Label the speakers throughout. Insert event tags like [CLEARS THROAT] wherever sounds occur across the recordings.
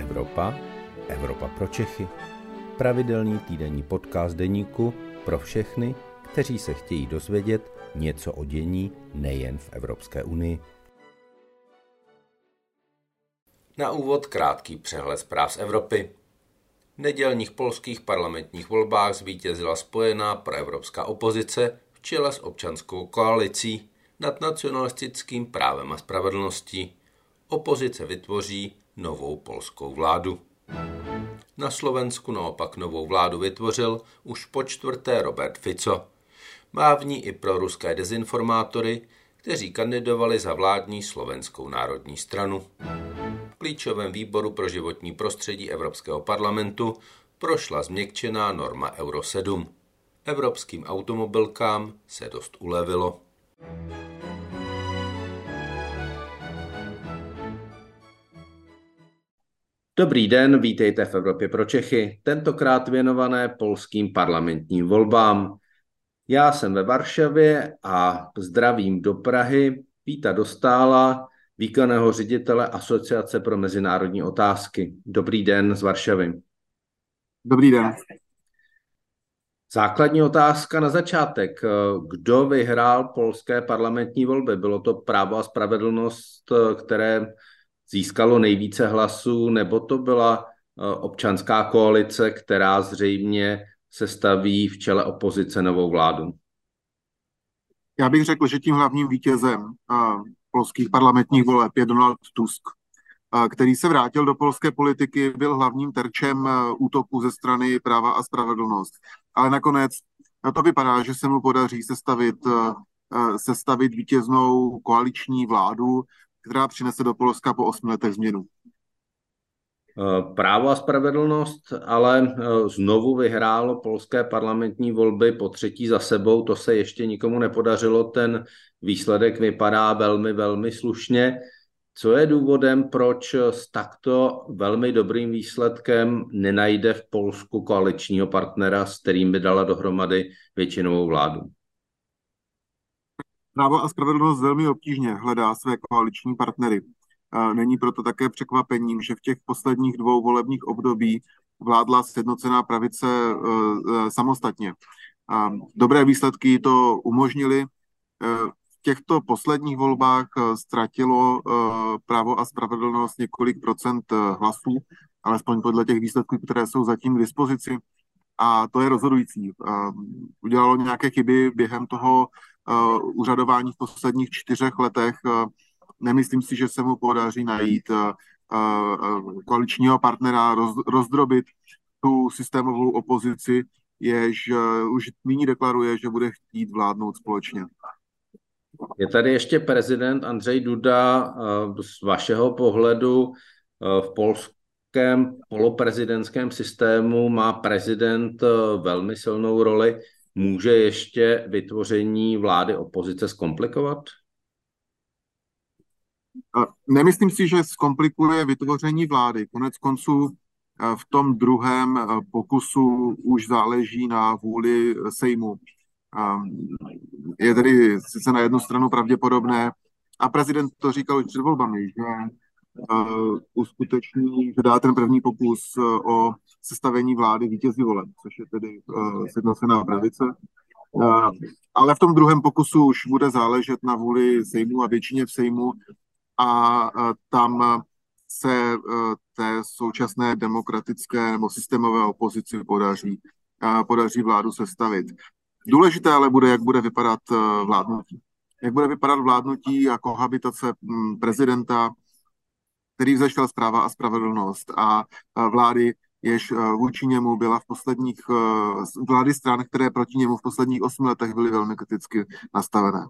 Speaker 1: Evropa, Evropa pro Čechy. Pravidelný týdenní podcast deníku pro všechny, kteří se chtějí dozvědět něco o dění nejen v Evropské unii. Na úvod krátký přehled zpráv z Evropy. V nedělních polských parlamentních volbách zvítězila spojená proevropská opozice v čele s občanskou koalicí nad nacionalistickým právem a spravedlností. Opozice vytvoří novou polskou vládu. Na Slovensku naopak novou vládu vytvořil už po čtvrté Robert Fico. Má v ní i pro ruské dezinformátory, kteří kandidovali za vládní slovenskou národní stranu. V klíčovém výboru pro životní prostředí Evropského parlamentu prošla změkčená norma Euro 7. Evropským automobilkám se dost ulevilo. Dobrý den, vítejte v Evropě pro Čechy, tentokrát věnované polským parlamentním volbám. Já jsem ve Varšavě a zdravím do Prahy Víta Dostála, výkonného ředitele Asociace pro mezinárodní otázky. Dobrý den z Varšavy.
Speaker 2: Dobrý den.
Speaker 1: Základní otázka na začátek. Kdo vyhrál polské parlamentní volby? Bylo to právo a spravedlnost, které získalo nejvíce hlasů, nebo to byla eh, občanská koalice, která zřejmě se staví v čele opozice novou vládu?
Speaker 2: Já bych řekl, že tím hlavním vítězem eh, polských parlamentních voleb je Donald Tusk, eh, který se vrátil do polské politiky, byl hlavním terčem útoku ze strany práva a spravedlnost. Ale nakonec to vypadá, že se mu podaří sestavit, sestavit vítěznou koaliční vládu, která přinese do Polska po osmi letech změnu.
Speaker 1: Eh, právo a spravedlnost ale eh, znovu vyhrálo polské parlamentní volby po třetí za sebou. To se ještě nikomu nepodařilo. Ten výsledek vypadá velmi, velmi slušně. Co je důvodem, proč s takto velmi dobrým výsledkem nenajde v Polsku koaličního partnera, s kterým by dala dohromady většinovou vládu?
Speaker 2: Právo a spravedlnost velmi obtížně hledá své koaliční partnery. Není proto také překvapením, že v těch posledních dvou volebních období vládla sjednocená pravice e, e, samostatně. Dobré výsledky to umožnili. E, v těchto posledních volbách ztratilo právo a spravedlnost několik procent hlasů, alespoň podle těch výsledků, které jsou zatím k dispozici. A to je rozhodující. Udělalo nějaké chyby během toho úřadování v posledních čtyřech letech. Nemyslím si, že se mu podaří najít koaličního partnera, roz, rozdrobit tu systémovou opozici, jež už nyní deklaruje, že bude chtít vládnout společně.
Speaker 1: Je tady ještě prezident Andřej Duda. Z vašeho pohledu v polském poloprezidentském systému má prezident velmi silnou roli může ještě vytvoření vlády opozice zkomplikovat?
Speaker 2: Nemyslím si, že zkomplikuje vytvoření vlády. Konec konců v tom druhém pokusu už záleží na vůli Sejmu. Je tedy sice na jednu stranu pravděpodobné, a prezident to říkal už před volbami, že uskuteční, že dá ten první pokus o sestavení vlády vítězí voleb, což je tedy uh, sjednocená pravice. Uh, ale v tom druhém pokusu už bude záležet na vůli Sejmu a většině v Sejmu a uh, tam se uh, té současné demokratické nebo systémové opozici podaří, uh, podaří vládu sestavit. Důležité ale bude, jak bude vypadat uh, vládnutí. Jak bude vypadat vládnutí a kohabitace um, prezidenta který vzešel zpráva a spravedlnost a vlády, jež vůči němu byla v posledních, vlády stran, které proti němu v posledních osmi letech byly velmi kriticky nastavené.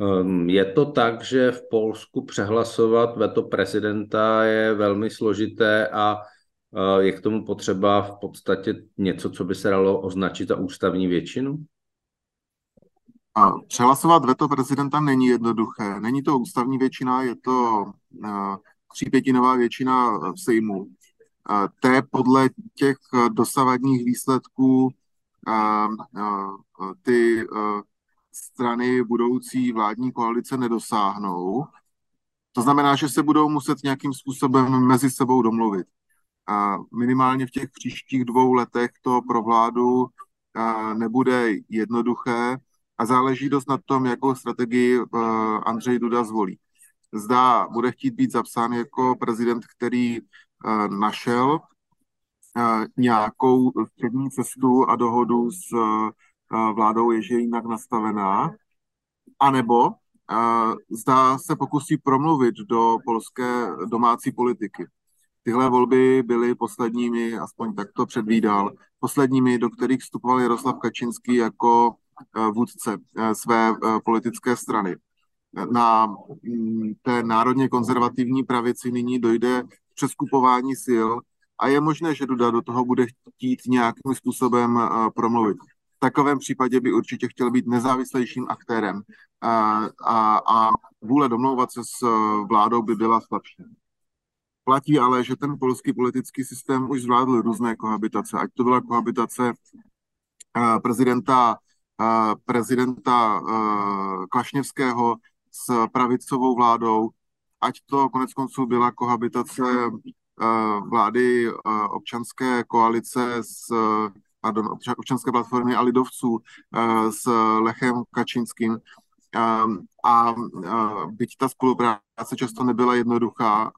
Speaker 1: Ehm, je to tak, že v Polsku přehlasovat veto prezidenta je velmi složité a je k tomu potřeba v podstatě něco, co by se dalo označit za ústavní většinu?
Speaker 2: A přehlasovat veto prezidenta není jednoduché. Není to ústavní většina, je to třípětinová většina v Sejmu. Té podle těch dosavadních výsledků ty strany budoucí vládní koalice nedosáhnou. To znamená, že se budou muset nějakým způsobem mezi sebou domluvit. Minimálně v těch příštích dvou letech to pro vládu nebude jednoduché a záleží dost na tom, jakou strategii Andřej Duda zvolí. Zda bude chtít být zapsán jako prezident, který našel e, nějakou střední cestu a dohodu s vládou, jež je jinak nastavená, anebo zda se pokusí promluvit do polské domácí politiky. Tyhle volby byly posledními, aspoň tak to předvídal, posledními, do kterých vstupoval Jaroslav Kačinský jako eh, vůdce eh, své eh, politické strany. Na mm, té národně konzervativní pravici nyní dojde přeskupování sil a je možné, že Duda do toho bude chtít nějakým způsobem promluvit. V takovém případě by určitě chtěl být nezávislejším aktérem a, a, a vůle domlouvat se s vládou by byla slabší. Platí ale, že ten polský politický systém už zvládl různé kohabitace, ať to byla kohabitace prezidenta, prezidenta Klašněvského s pravicovou vládou, ať to konec konců byla kohabitace vlády občanské koalice s pardon, občanské platformy a lidovců s Lechem Kačínským. A byť ta spolupráce často nebyla jednoduchá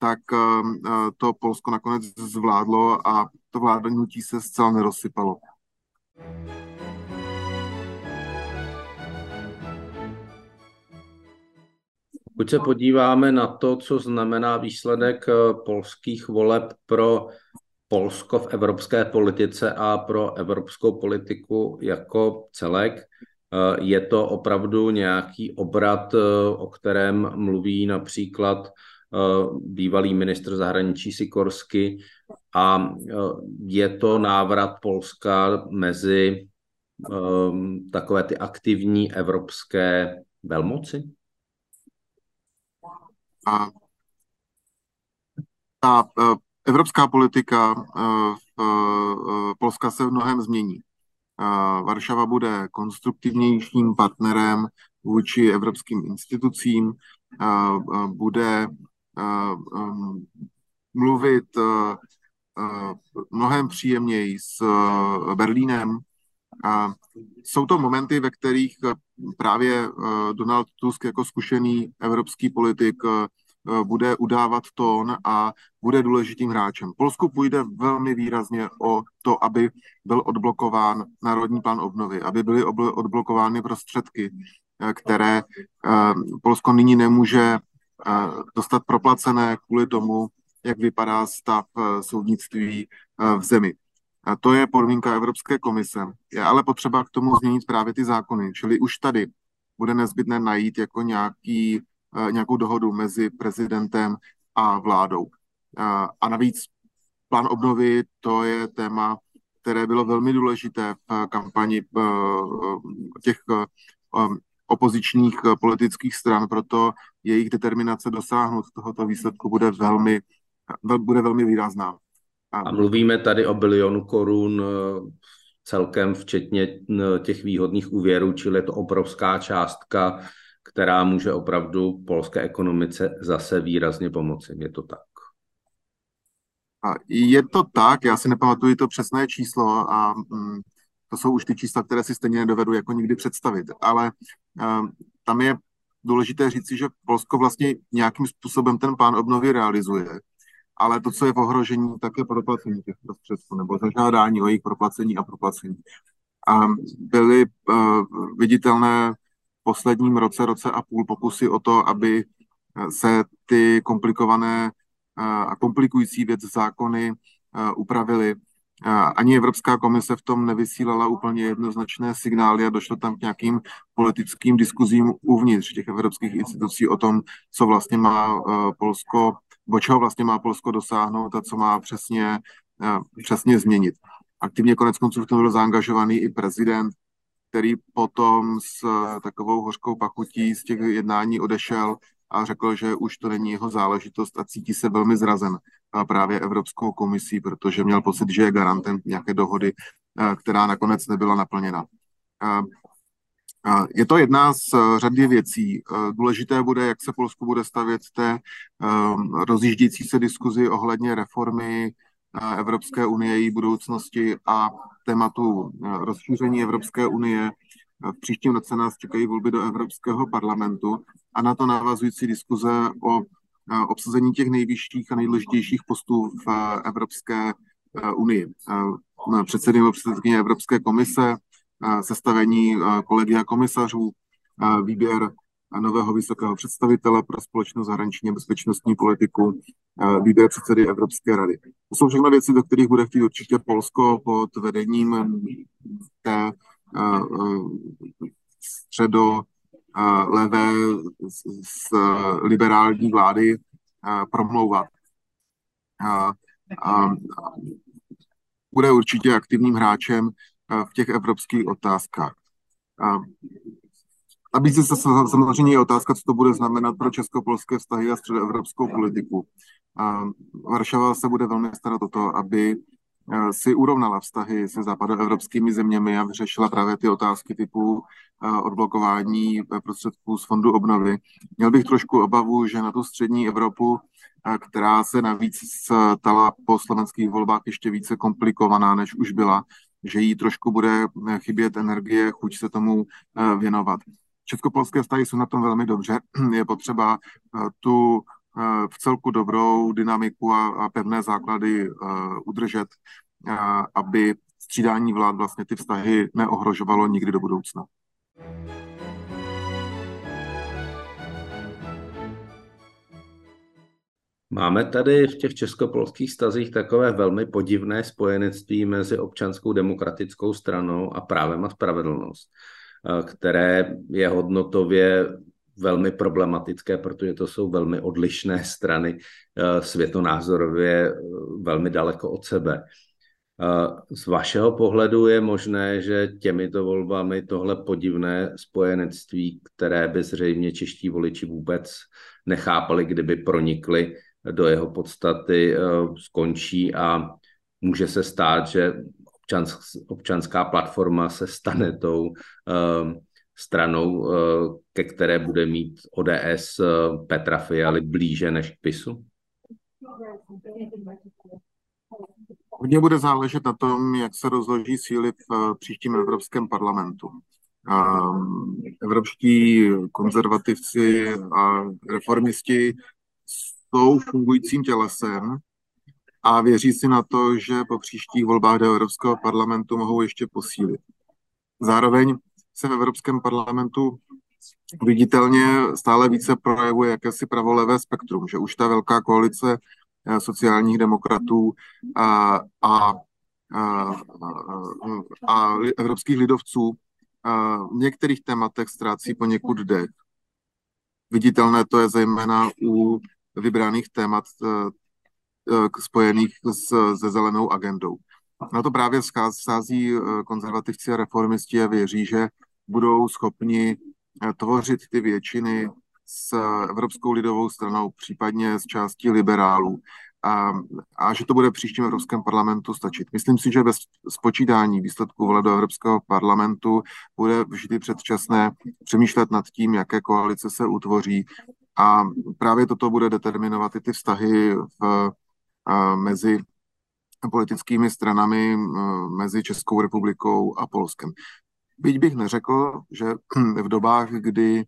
Speaker 2: tak ehm, eh, to Polsko nakonec zvládlo a to vládnutí se zcela nerozsypalo.
Speaker 1: Pokud se podíváme na to, co znamená výsledek eh, polských voleb pro Polsko v evropské politice a pro evropskou politiku jako celek, eh, je to opravdu nějaký obrat, o kterém mluví například Eh, bývalý ministr zahraničí Sikorsky a eh, je to návrat Polska mezi eh, takové ty aktivní evropské velmoci?
Speaker 2: A ta evropská politika Polska se v mnohem změní. Varšava bude konstruktivnějším partnerem vůči evropským institucím, bude mluvit mnohem příjemněji s Berlínem. A jsou to momenty, ve kterých právě Donald Tusk jako zkušený evropský politik bude udávat tón a bude důležitým hráčem. Polsku půjde velmi výrazně o to, aby byl odblokován národní plán obnovy, aby byly odblokovány prostředky, které Polsko nyní nemůže dostat proplacené kvůli tomu, jak vypadá stav eh, soudnictví eh, v zemi. A to je podmínka Evropské komise. Je ale potřeba k tomu změnit právě ty zákony. Čili už tady bude nezbytné najít jako nějaký, eh, nějakou dohodu mezi prezidentem a vládou. A navíc plán obnovy, to je téma, které bylo velmi důležité v kampani těch opozičních eh, politických stran, proto jejich determinace dosáhnout tohoto výsledku bude velmi, bude velmi výrazná.
Speaker 1: A mluvíme tady o bilionu korun eh, celkem, včetně eh, těch výhodných úvěrů, čili je to obrovská částka, která může opravdu polské ekonomice zase výrazně pomoci. Je to tak?
Speaker 2: A je to tak, já si nepamatuji to přesné číslo a mm, to jsou už ty čísla, které si stejně nedovedu jako nikdy představit, ale uh, tam je důležité říci, že Polsko vlastně nějakým způsobem ten plán obnovy realizuje, ale to, co je v ohrožení, tak je proplacení těch prostředků nebo zažádání o jejich proplacení a proplacení. A byly uh, viditelné v posledním roce, roce a půl pokusy o to, aby se ty komplikované uh, a komplikující věc zákony uh, upravily ani Evropská komise v tom nevysílala úplně jednoznačné signály a došlo tam k nějakým politickým diskuzím uvnitř těch evropských institucí o tom, co vlastně má Polsko, bo čeho vlastně má Polsko dosáhnout a co má přesně, e, přesně změnit. Aktivně konec konců v tom byl zaangažovaný i prezident, který potom s e, takovou hořkou pachutí z těch jednání odešel a řekl, že už to není jeho záležitost a cítí se velmi zrazen právě Evropskou komisí, protože měl pocit, že je garantem nějaké dohody, která nakonec nebyla naplněna. Je to jedna z řady věcí. Důležité bude, jak se Polsko bude stavět té rozjíždějící se diskuzi ohledně reformy Evropské unie, její budoucnosti a tématu rozšíření Evropské unie. V příštím roce nás čekají volby do Evropského parlamentu a na to navazující diskuze o obsazení těch nejvyšších a nejdůležitějších postů v Evropské unii. Předsedy nebo předsedkyně Evropské komise, sestavení kolegia komisařů, výběr nového vysokého představitele pro společnou zahraniční a bezpečnostní politiku, výběr předsedy Evropské rady. To jsou všechno věci, do kterých bude chtít určitě Polsko pod vedením té středo levé z liberální vlády promlouvat. Bude určitě aktivním hráčem v těch evropských otázkách. Nabízí se samozřejmě otázka, co to bude znamenat pro česko-polské vztahy a středoevropskou politiku. Varšava se bude velmi starat o to, aby si urovnala vztahy se západoevropskými zeměmi a vyřešila právě ty otázky typu odblokování prostředků z fondu obnovy. Měl bych trošku obavu, že na tu střední Evropu, která se navíc stala po slovenských volbách ještě více komplikovaná, než už byla, že jí trošku bude chybět energie, chuť se tomu věnovat. Českopolské vztahy jsou na tom velmi dobře. [CLEARS THROAT] Je potřeba tu v celku dobrou dynamiku a, pevné základy udržet, aby střídání vlád vlastně ty vztahy neohrožovalo nikdy do budoucna.
Speaker 1: Máme tady v těch českopolských stazích takové velmi podivné spojenectví mezi občanskou demokratickou stranou a právem a spravedlnost, které je hodnotově velmi problematické, protože to jsou velmi odlišné strany eh, světonázorově eh, velmi daleko od sebe. Eh, z vašeho pohledu je možné, že těmito volbami tohle podivné spojenectví, které by zřejmě čeští voliči vůbec nechápali, kdyby pronikli do jeho podstaty, skončí a může se stát, že občanská platforma se stane tou stranou, eh, ke které bude mít ODS eh, Petra Fialy blíže než k PISu?
Speaker 2: Hodně bude záležet na tom, jak se rozloží síly v eh, příštím Evropském parlamentu. Evropští konzervativci a reformisti jsou fungujícím tělesem a věří si na to, že po příštích volbách do Evropského parlamentu mohou ještě posílit. Zároveň se v Evropském parlamentu viditelně stále více projevuje jakési pravolevé spektrum, že už ta velká koalice eh, sociálních demokratů a, a, a, a evropských lidovců v některých tématech ztrácí poněkud dech. Viditelné to je zejména u vybraných témat eh, eh, spojených se zelenou agendou. Na to právě schází konzervativci a reformisti a věří, že budou schopni eh, tvořit ty většiny s Evropskou lidovou stranou, případně s částí liberálů a, a že to bude příštím Evropském parlamentu stačit. Myslím si, že bez spočítání výsledků voleb do Evropského parlamentu bude vždy předčasné přemýšlet nad tím, jaké koalice se utvoří a právě toto bude determinovat i ty vztahy v, mezi politickými stranami mezi Českou republikou a Polskem. Byť bych neřekl, že v dobách, kdy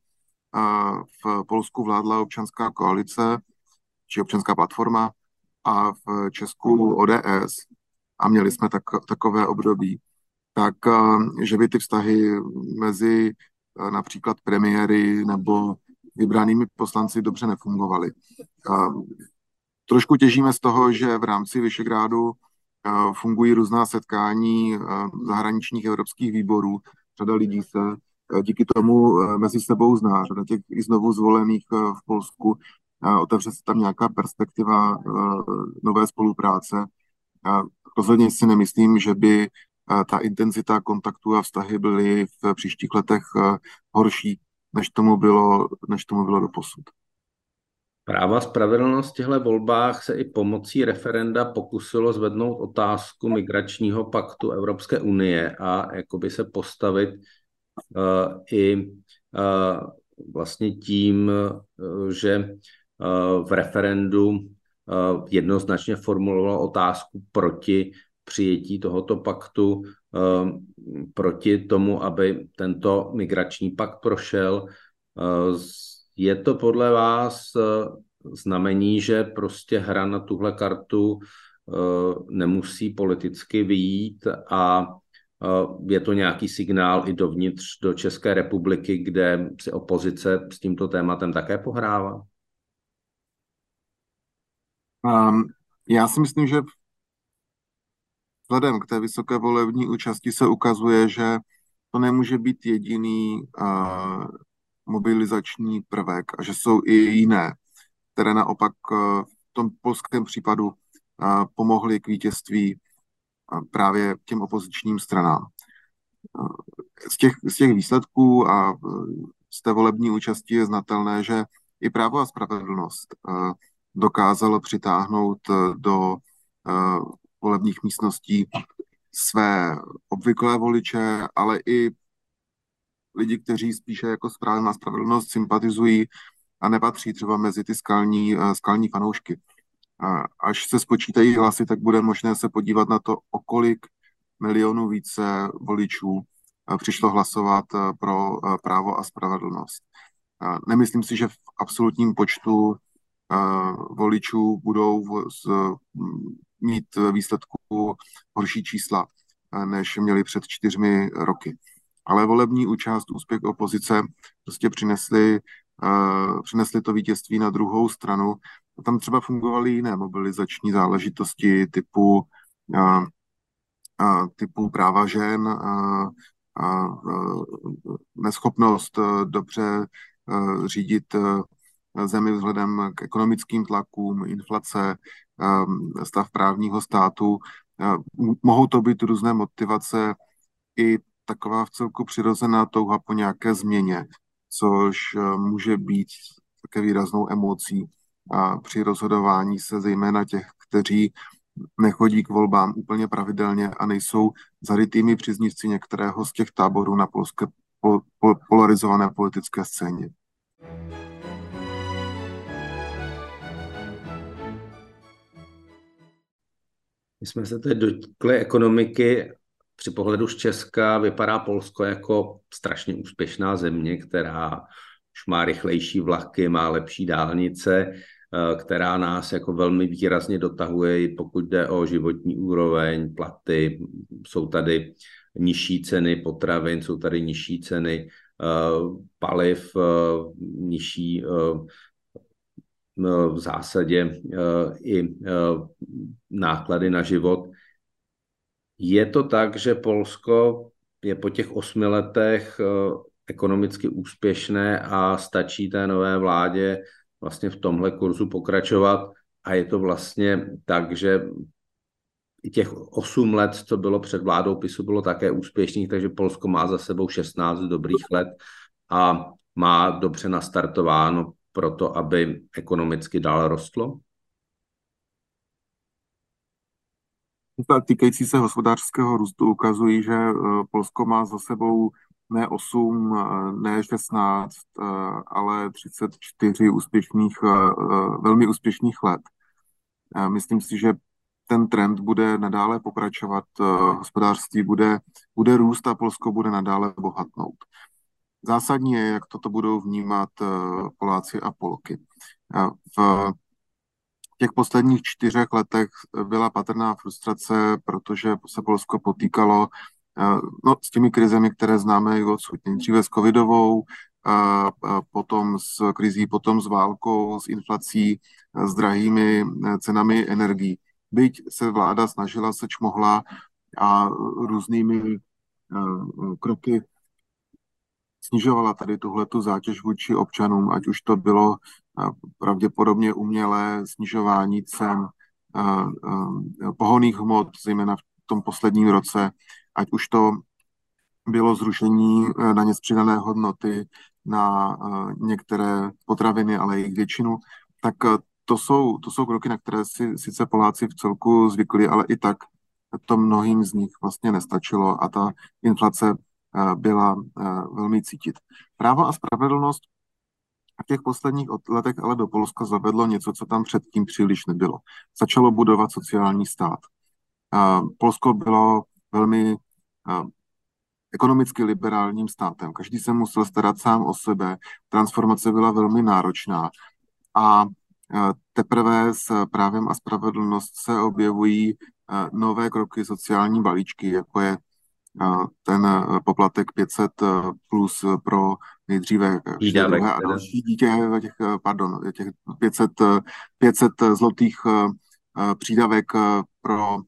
Speaker 2: v Polsku vládla občanská koalice, či občanská platforma a v Česku ODS, a měli jsme tak, takové období, tak že by ty vztahy mezi například premiéry nebo vybranými poslanci dobře nefungovaly. Trošku těžíme z toho, že v rámci Vyšegrádu fungují různá setkání zahraničních evropských výborů, řada lidí se eh, díky tomu mezi sebou zná, řada těch i znovu zvolených v Polsku, otevře se tam nějaká perspektiva nové spolupráce. Rozhodně si nemyslím, že by ta intenzita kontaktu a vztahy byly v příštích letech horší, než tomu bylo, než tomu bylo do posud.
Speaker 1: Práva spravedlnost v těchto volbách se i pomocí referenda pokusilo zvednout otázku migračního paktu Evropské unie a jakoby se postavit i vlastně tím, že v referendu jednoznačně formuloval otázku proti přijetí tohoto paktu, proti tomu, aby tento migrační pakt prošel. Je to podle vás znamení, že prostě hra na tuhle kartu nemusí politicky vyjít a je to nějaký signál i dovnitř do České republiky, kde si opozice s tímto tématem také pohrává?
Speaker 2: Um, já si myslím, že vzhledem k té vysoké volební účasti se ukazuje, že to nemůže být jediný uh, mobilizační prvek a že jsou i jiné, které naopak uh, v tom polském případu uh, pomohly k vítězství uh, právě těm opozičním stranám. Uh, z těch, z těch výsledků a uh, z té volební účasti je znatelné, že i právo a spravedlnost uh, dokázalo přitáhnout do volebních místností své obvyklé voliče, ale i lidi, kteří spíše jako správná spravedlnost sympatizují a nepatří třeba mezi ty skalní, eh, skalní fanoušky. Až se spočítají hlasy, tak bude možné se podívat na to, o kolik milionů více voličů přišlo hlasovat pro právo a spravedlnost. Nemyslím si, že v absolutním počtu voličů budou mít výsledku horší čísla, než měli před čtyřmi roky. Ale volební účast, úspěch opozice prostě přinesli, přinesli to vítězství na druhou stranu. Tam třeba fungovaly jiné mobilizační záležitosti typu, typu práva žen, neschopnost dobře řídit zemi vzhledem k ekonomickým tlakům, inflace, stav právního státu. Mohou to být různé motivace i taková v celku přirozená touha po nějaké změně, což eh, může být také výraznou emocí při rozhodování se zejména těch, kteří nechodí k volbám úplně pravidelně a nejsou zarytými příznivci některého z těch táborů na polské polarizované politické scéně.
Speaker 1: My jsme se teď dotkli ekonomiky. Při pohledu z Česka vypadá Polsko jako strašně úspěšná země, která už má rychlejší vlaky, má lepší dálnice, eh, která nás jako velmi výrazně dotahuje, pokud jde o životní úroveň, platy. Jsou tady nižší ceny potravin, jsou tady nižší ceny eh, paliv, eh, nižší v zásadě eh, i eh, náklady na život. Je to tak, že Polsko je po těch osmi letech eh, ekonomicky úspěšné a stačí té nové vládě vlastně v tomhle kurzu pokračovat a je to vlastně tak, že i těch 8 let, co bylo před vládou PISu, bylo také úspěšných, takže Polsko má za sebou 16 dobrých let a má dobře nastartováno pro to, aby ekonomicky dál rostlo?
Speaker 2: Týkající se hospodářského růstu ukazují, že eh, Polsko má za sebou ne 8, eh, ne 16, eh, ale 34 úspěšných, velmi úspěšných let. Myslím si, že ten trend bude nadále pokračovat, hospodářství bude, bude růst a Polsko bude nadále bohatnout. Zásadní je, jak toto budou vnímat eh, Poláci a Polky. V těch posledních čtyřech letech byla patrná frustrace, protože se Polsko potýkalo eh, no, s těmi krizemi, které známe i odsud. Nejdříve s covidovou, potom s krizí, potom s válkou, s inflací, s drahými eh, cenami energií. Byť se vláda snažila, seč mohla a různými kroky snižovala tady tuhletu zátěž vůči občanům, ať už to bylo pravděpodobně umělé snižování cen pohoných hmot, zejména v tom posledním roce, ať už to bylo zrušení na ně přidané hodnoty na některé potraviny, ale i většinu, tak to jsou, to jsou kroky, na které si sice Poláci v celku zvykli, ale i tak to mnohým z nich vlastně nestačilo a ta inflace byla velmi cítit. Právo a spravedlnost v těch posledních letech ale do Polska zavedlo něco, co tam předtím příliš nebylo. Začalo budovat sociální stát. Polsko bylo velmi ekonomicky liberálním státem. Každý se musel starat sám o sebe. Transformace byla velmi náročná. A teprve s právem a spravedlnost se objevují nové kroky sociální balíčky, jako je ten poplatek 500 plus pro nejdříve druhé a další dítě, těch, pardon, těch 500, 500 zlotých přídavek pro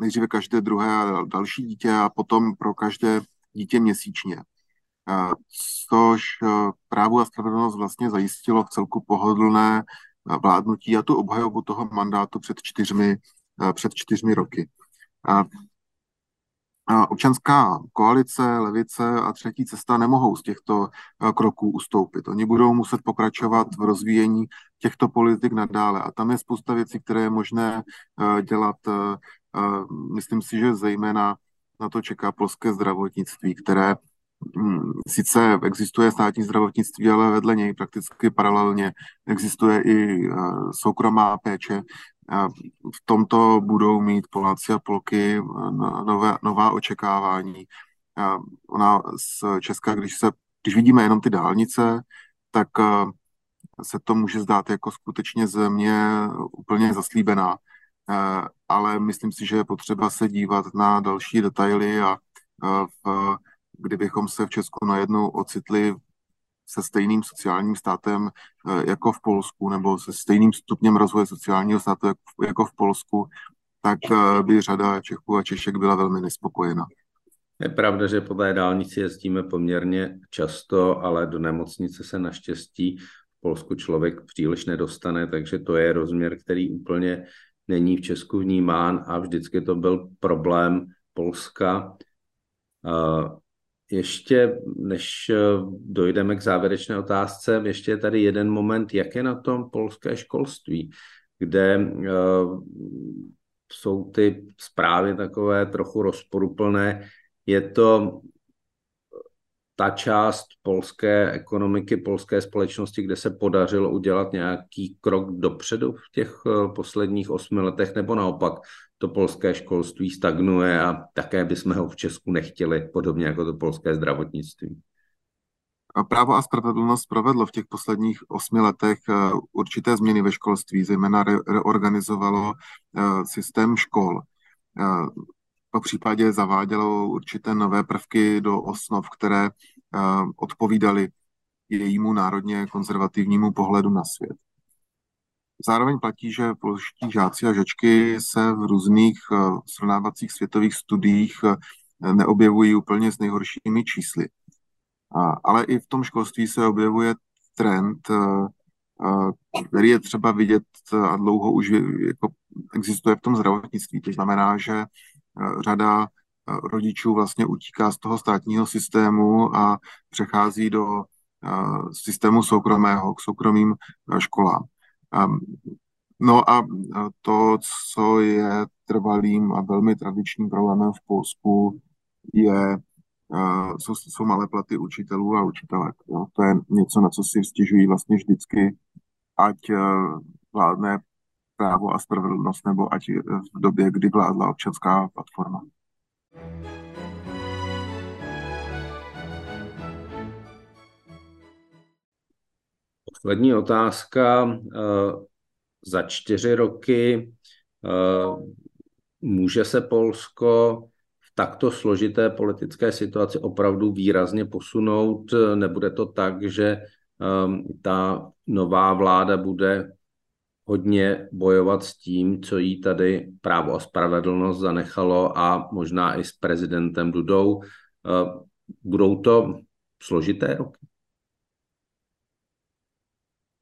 Speaker 2: nejdříve každé druhé a další dítě a potom pro každé dítě měsíčně. Což právu a spravedlnost vlastně zajistilo v celku pohodlné vládnutí a tu obhajobu toho mandátu před čtyřmi, před čtyřmi roky. Občanská koalice, levice a třetí cesta nemohou z těchto kroků ustoupit. Oni budou muset pokračovat v rozvíjení těchto politik nadále. A tam je spousta věcí, které je možné dělat. Myslím si, že zejména na to čeká polské zdravotnictví, které hm, sice existuje státní zdravotnictví, ale vedle něj prakticky paralelně existuje i soukromá péče v tomto budou mít Poláci a Polky eh, nové, nová očekávání. Ona z Česka, když, se, když vidíme jenom ty dálnice, tak eh, se to může zdát jako skutečně země úplně zaslíbená. Eh, ale myslím si, že je potřeba se dívat na další detaily a v, kdybychom se v Česku najednou ocitli se stejným sociálním státem eh, jako v Polsku nebo se stejným stupněm rozvoje sociálního státu jako v Polsku, tak eh, by řada Čechů a Češek byla velmi nespokojena.
Speaker 1: Je pravda, že po té dálnici jezdíme poměrně často, ale do nemocnice se naštěstí v Polsku člověk příliš nedostane, takže to je rozměr, který úplně není v Česku vnímán a vždycky to byl problém Polska. Eh, ještě než eh, dojdeme k závěrečné otázce, ještě je tady jeden moment, jak je na tom polské školství, kde uh, jsou ty zprávy takové trochu rozporuplné. Je to ta část polské ekonomiky, polské společnosti, kde se podařilo udělat nějaký krok dopředu v těch eh, posledních osmi letech, nebo naopak to polské školství stagnuje a také bychom ho v Česku nechtěli, podobně jako to polské zdravotnictví.
Speaker 2: Právo a spravedlnost provedlo v těch posledních osmi letech eh, určité změny ve školství, zejména reorganizovalo eh, systém škol. Po případě zavádělo určité nové prvky do osnov, které odpovídaly jejímu národně konzervativnímu pohledu na svět. Zároveň platí, že polští žáci a žačky se v různých uh, srovnávacích světových studiích uh, neobjevují úplně s nejhoršími čísly. Ale i v tom školství se objevuje trend, který je třeba vidět a dlouho už jako existuje v tom zdravotnictví. To znamená, že řada rodičů vlastně utíká z toho státního systému a přechází do systému soukromého, k soukromým školám. No a to, co je trvalým a velmi tradičním problémem v Polsku, je, jsou, jsou malé platy učitelů a učitelek. Jo. To je něco, na co si stěžují vlastně vždycky, ať vládne právo a spravedlnost, nebo ať v době, kdy vládla občanská platforma.
Speaker 1: Poslední otázka. Eh, za čtyři roky eh, může se Polsko v takto složité politické situaci opravdu výrazně posunout? Nebude to tak, že ehm, ta nová vláda bude hodně bojovat s tím, co jí tady právo a spravedlnost zanechalo a možná i s prezidentem Dudou. Eh, budou to složité roky?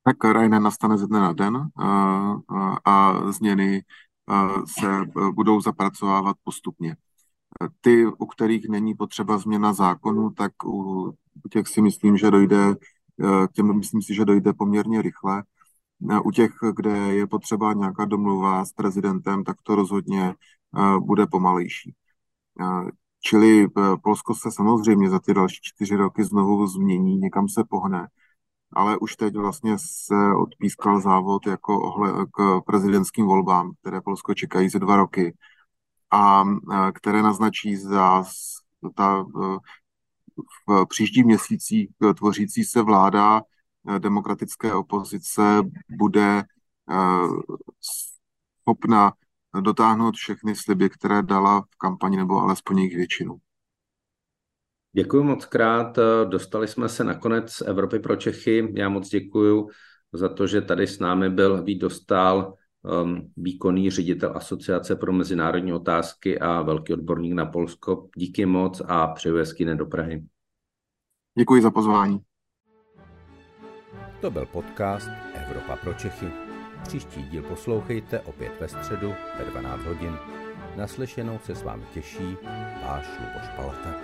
Speaker 2: tak raj nenastane ze dne na den a, a změny se budou zapracovávat postupně. Ty, u kterých není potřeba změna zákonu, tak u těch si myslím, že dojde, těm myslím si, že dojde poměrně rychle. U těch, kde je potřeba nějaká domluva s prezidentem, tak to rozhodně bude pomalejší. Čili Polsko se samozřejmě za ty další čtyři roky znovu změní, někam se pohne, ale už teď vlastně se odpískal závod jako ohle, k prezidentským volbám, které Polsko čekají za dva roky a které naznačí za ta v příštích měsících tvořící se vláda demokratické opozice bude schopna dotáhnout všechny sliby, které dala v kampani, nebo alespoň jejich většinu.
Speaker 1: Děkuji moc krát. Dostali jsme se nakonec z Evropy pro Čechy. Já moc děkuji za to, že tady s námi byl Vít Dostal, um, výkonný ředitel Asociace pro mezinárodní otázky a velký odborník na Polsko. Díky moc a přeju hezký den do Prahy.
Speaker 2: Děkuji za pozvání.
Speaker 1: To byl podcast Evropa pro Čechy. Příští díl poslouchejte opět ve středu ve 12 hodin. Naslyšenou se s vámi těší váš Luboš Palata.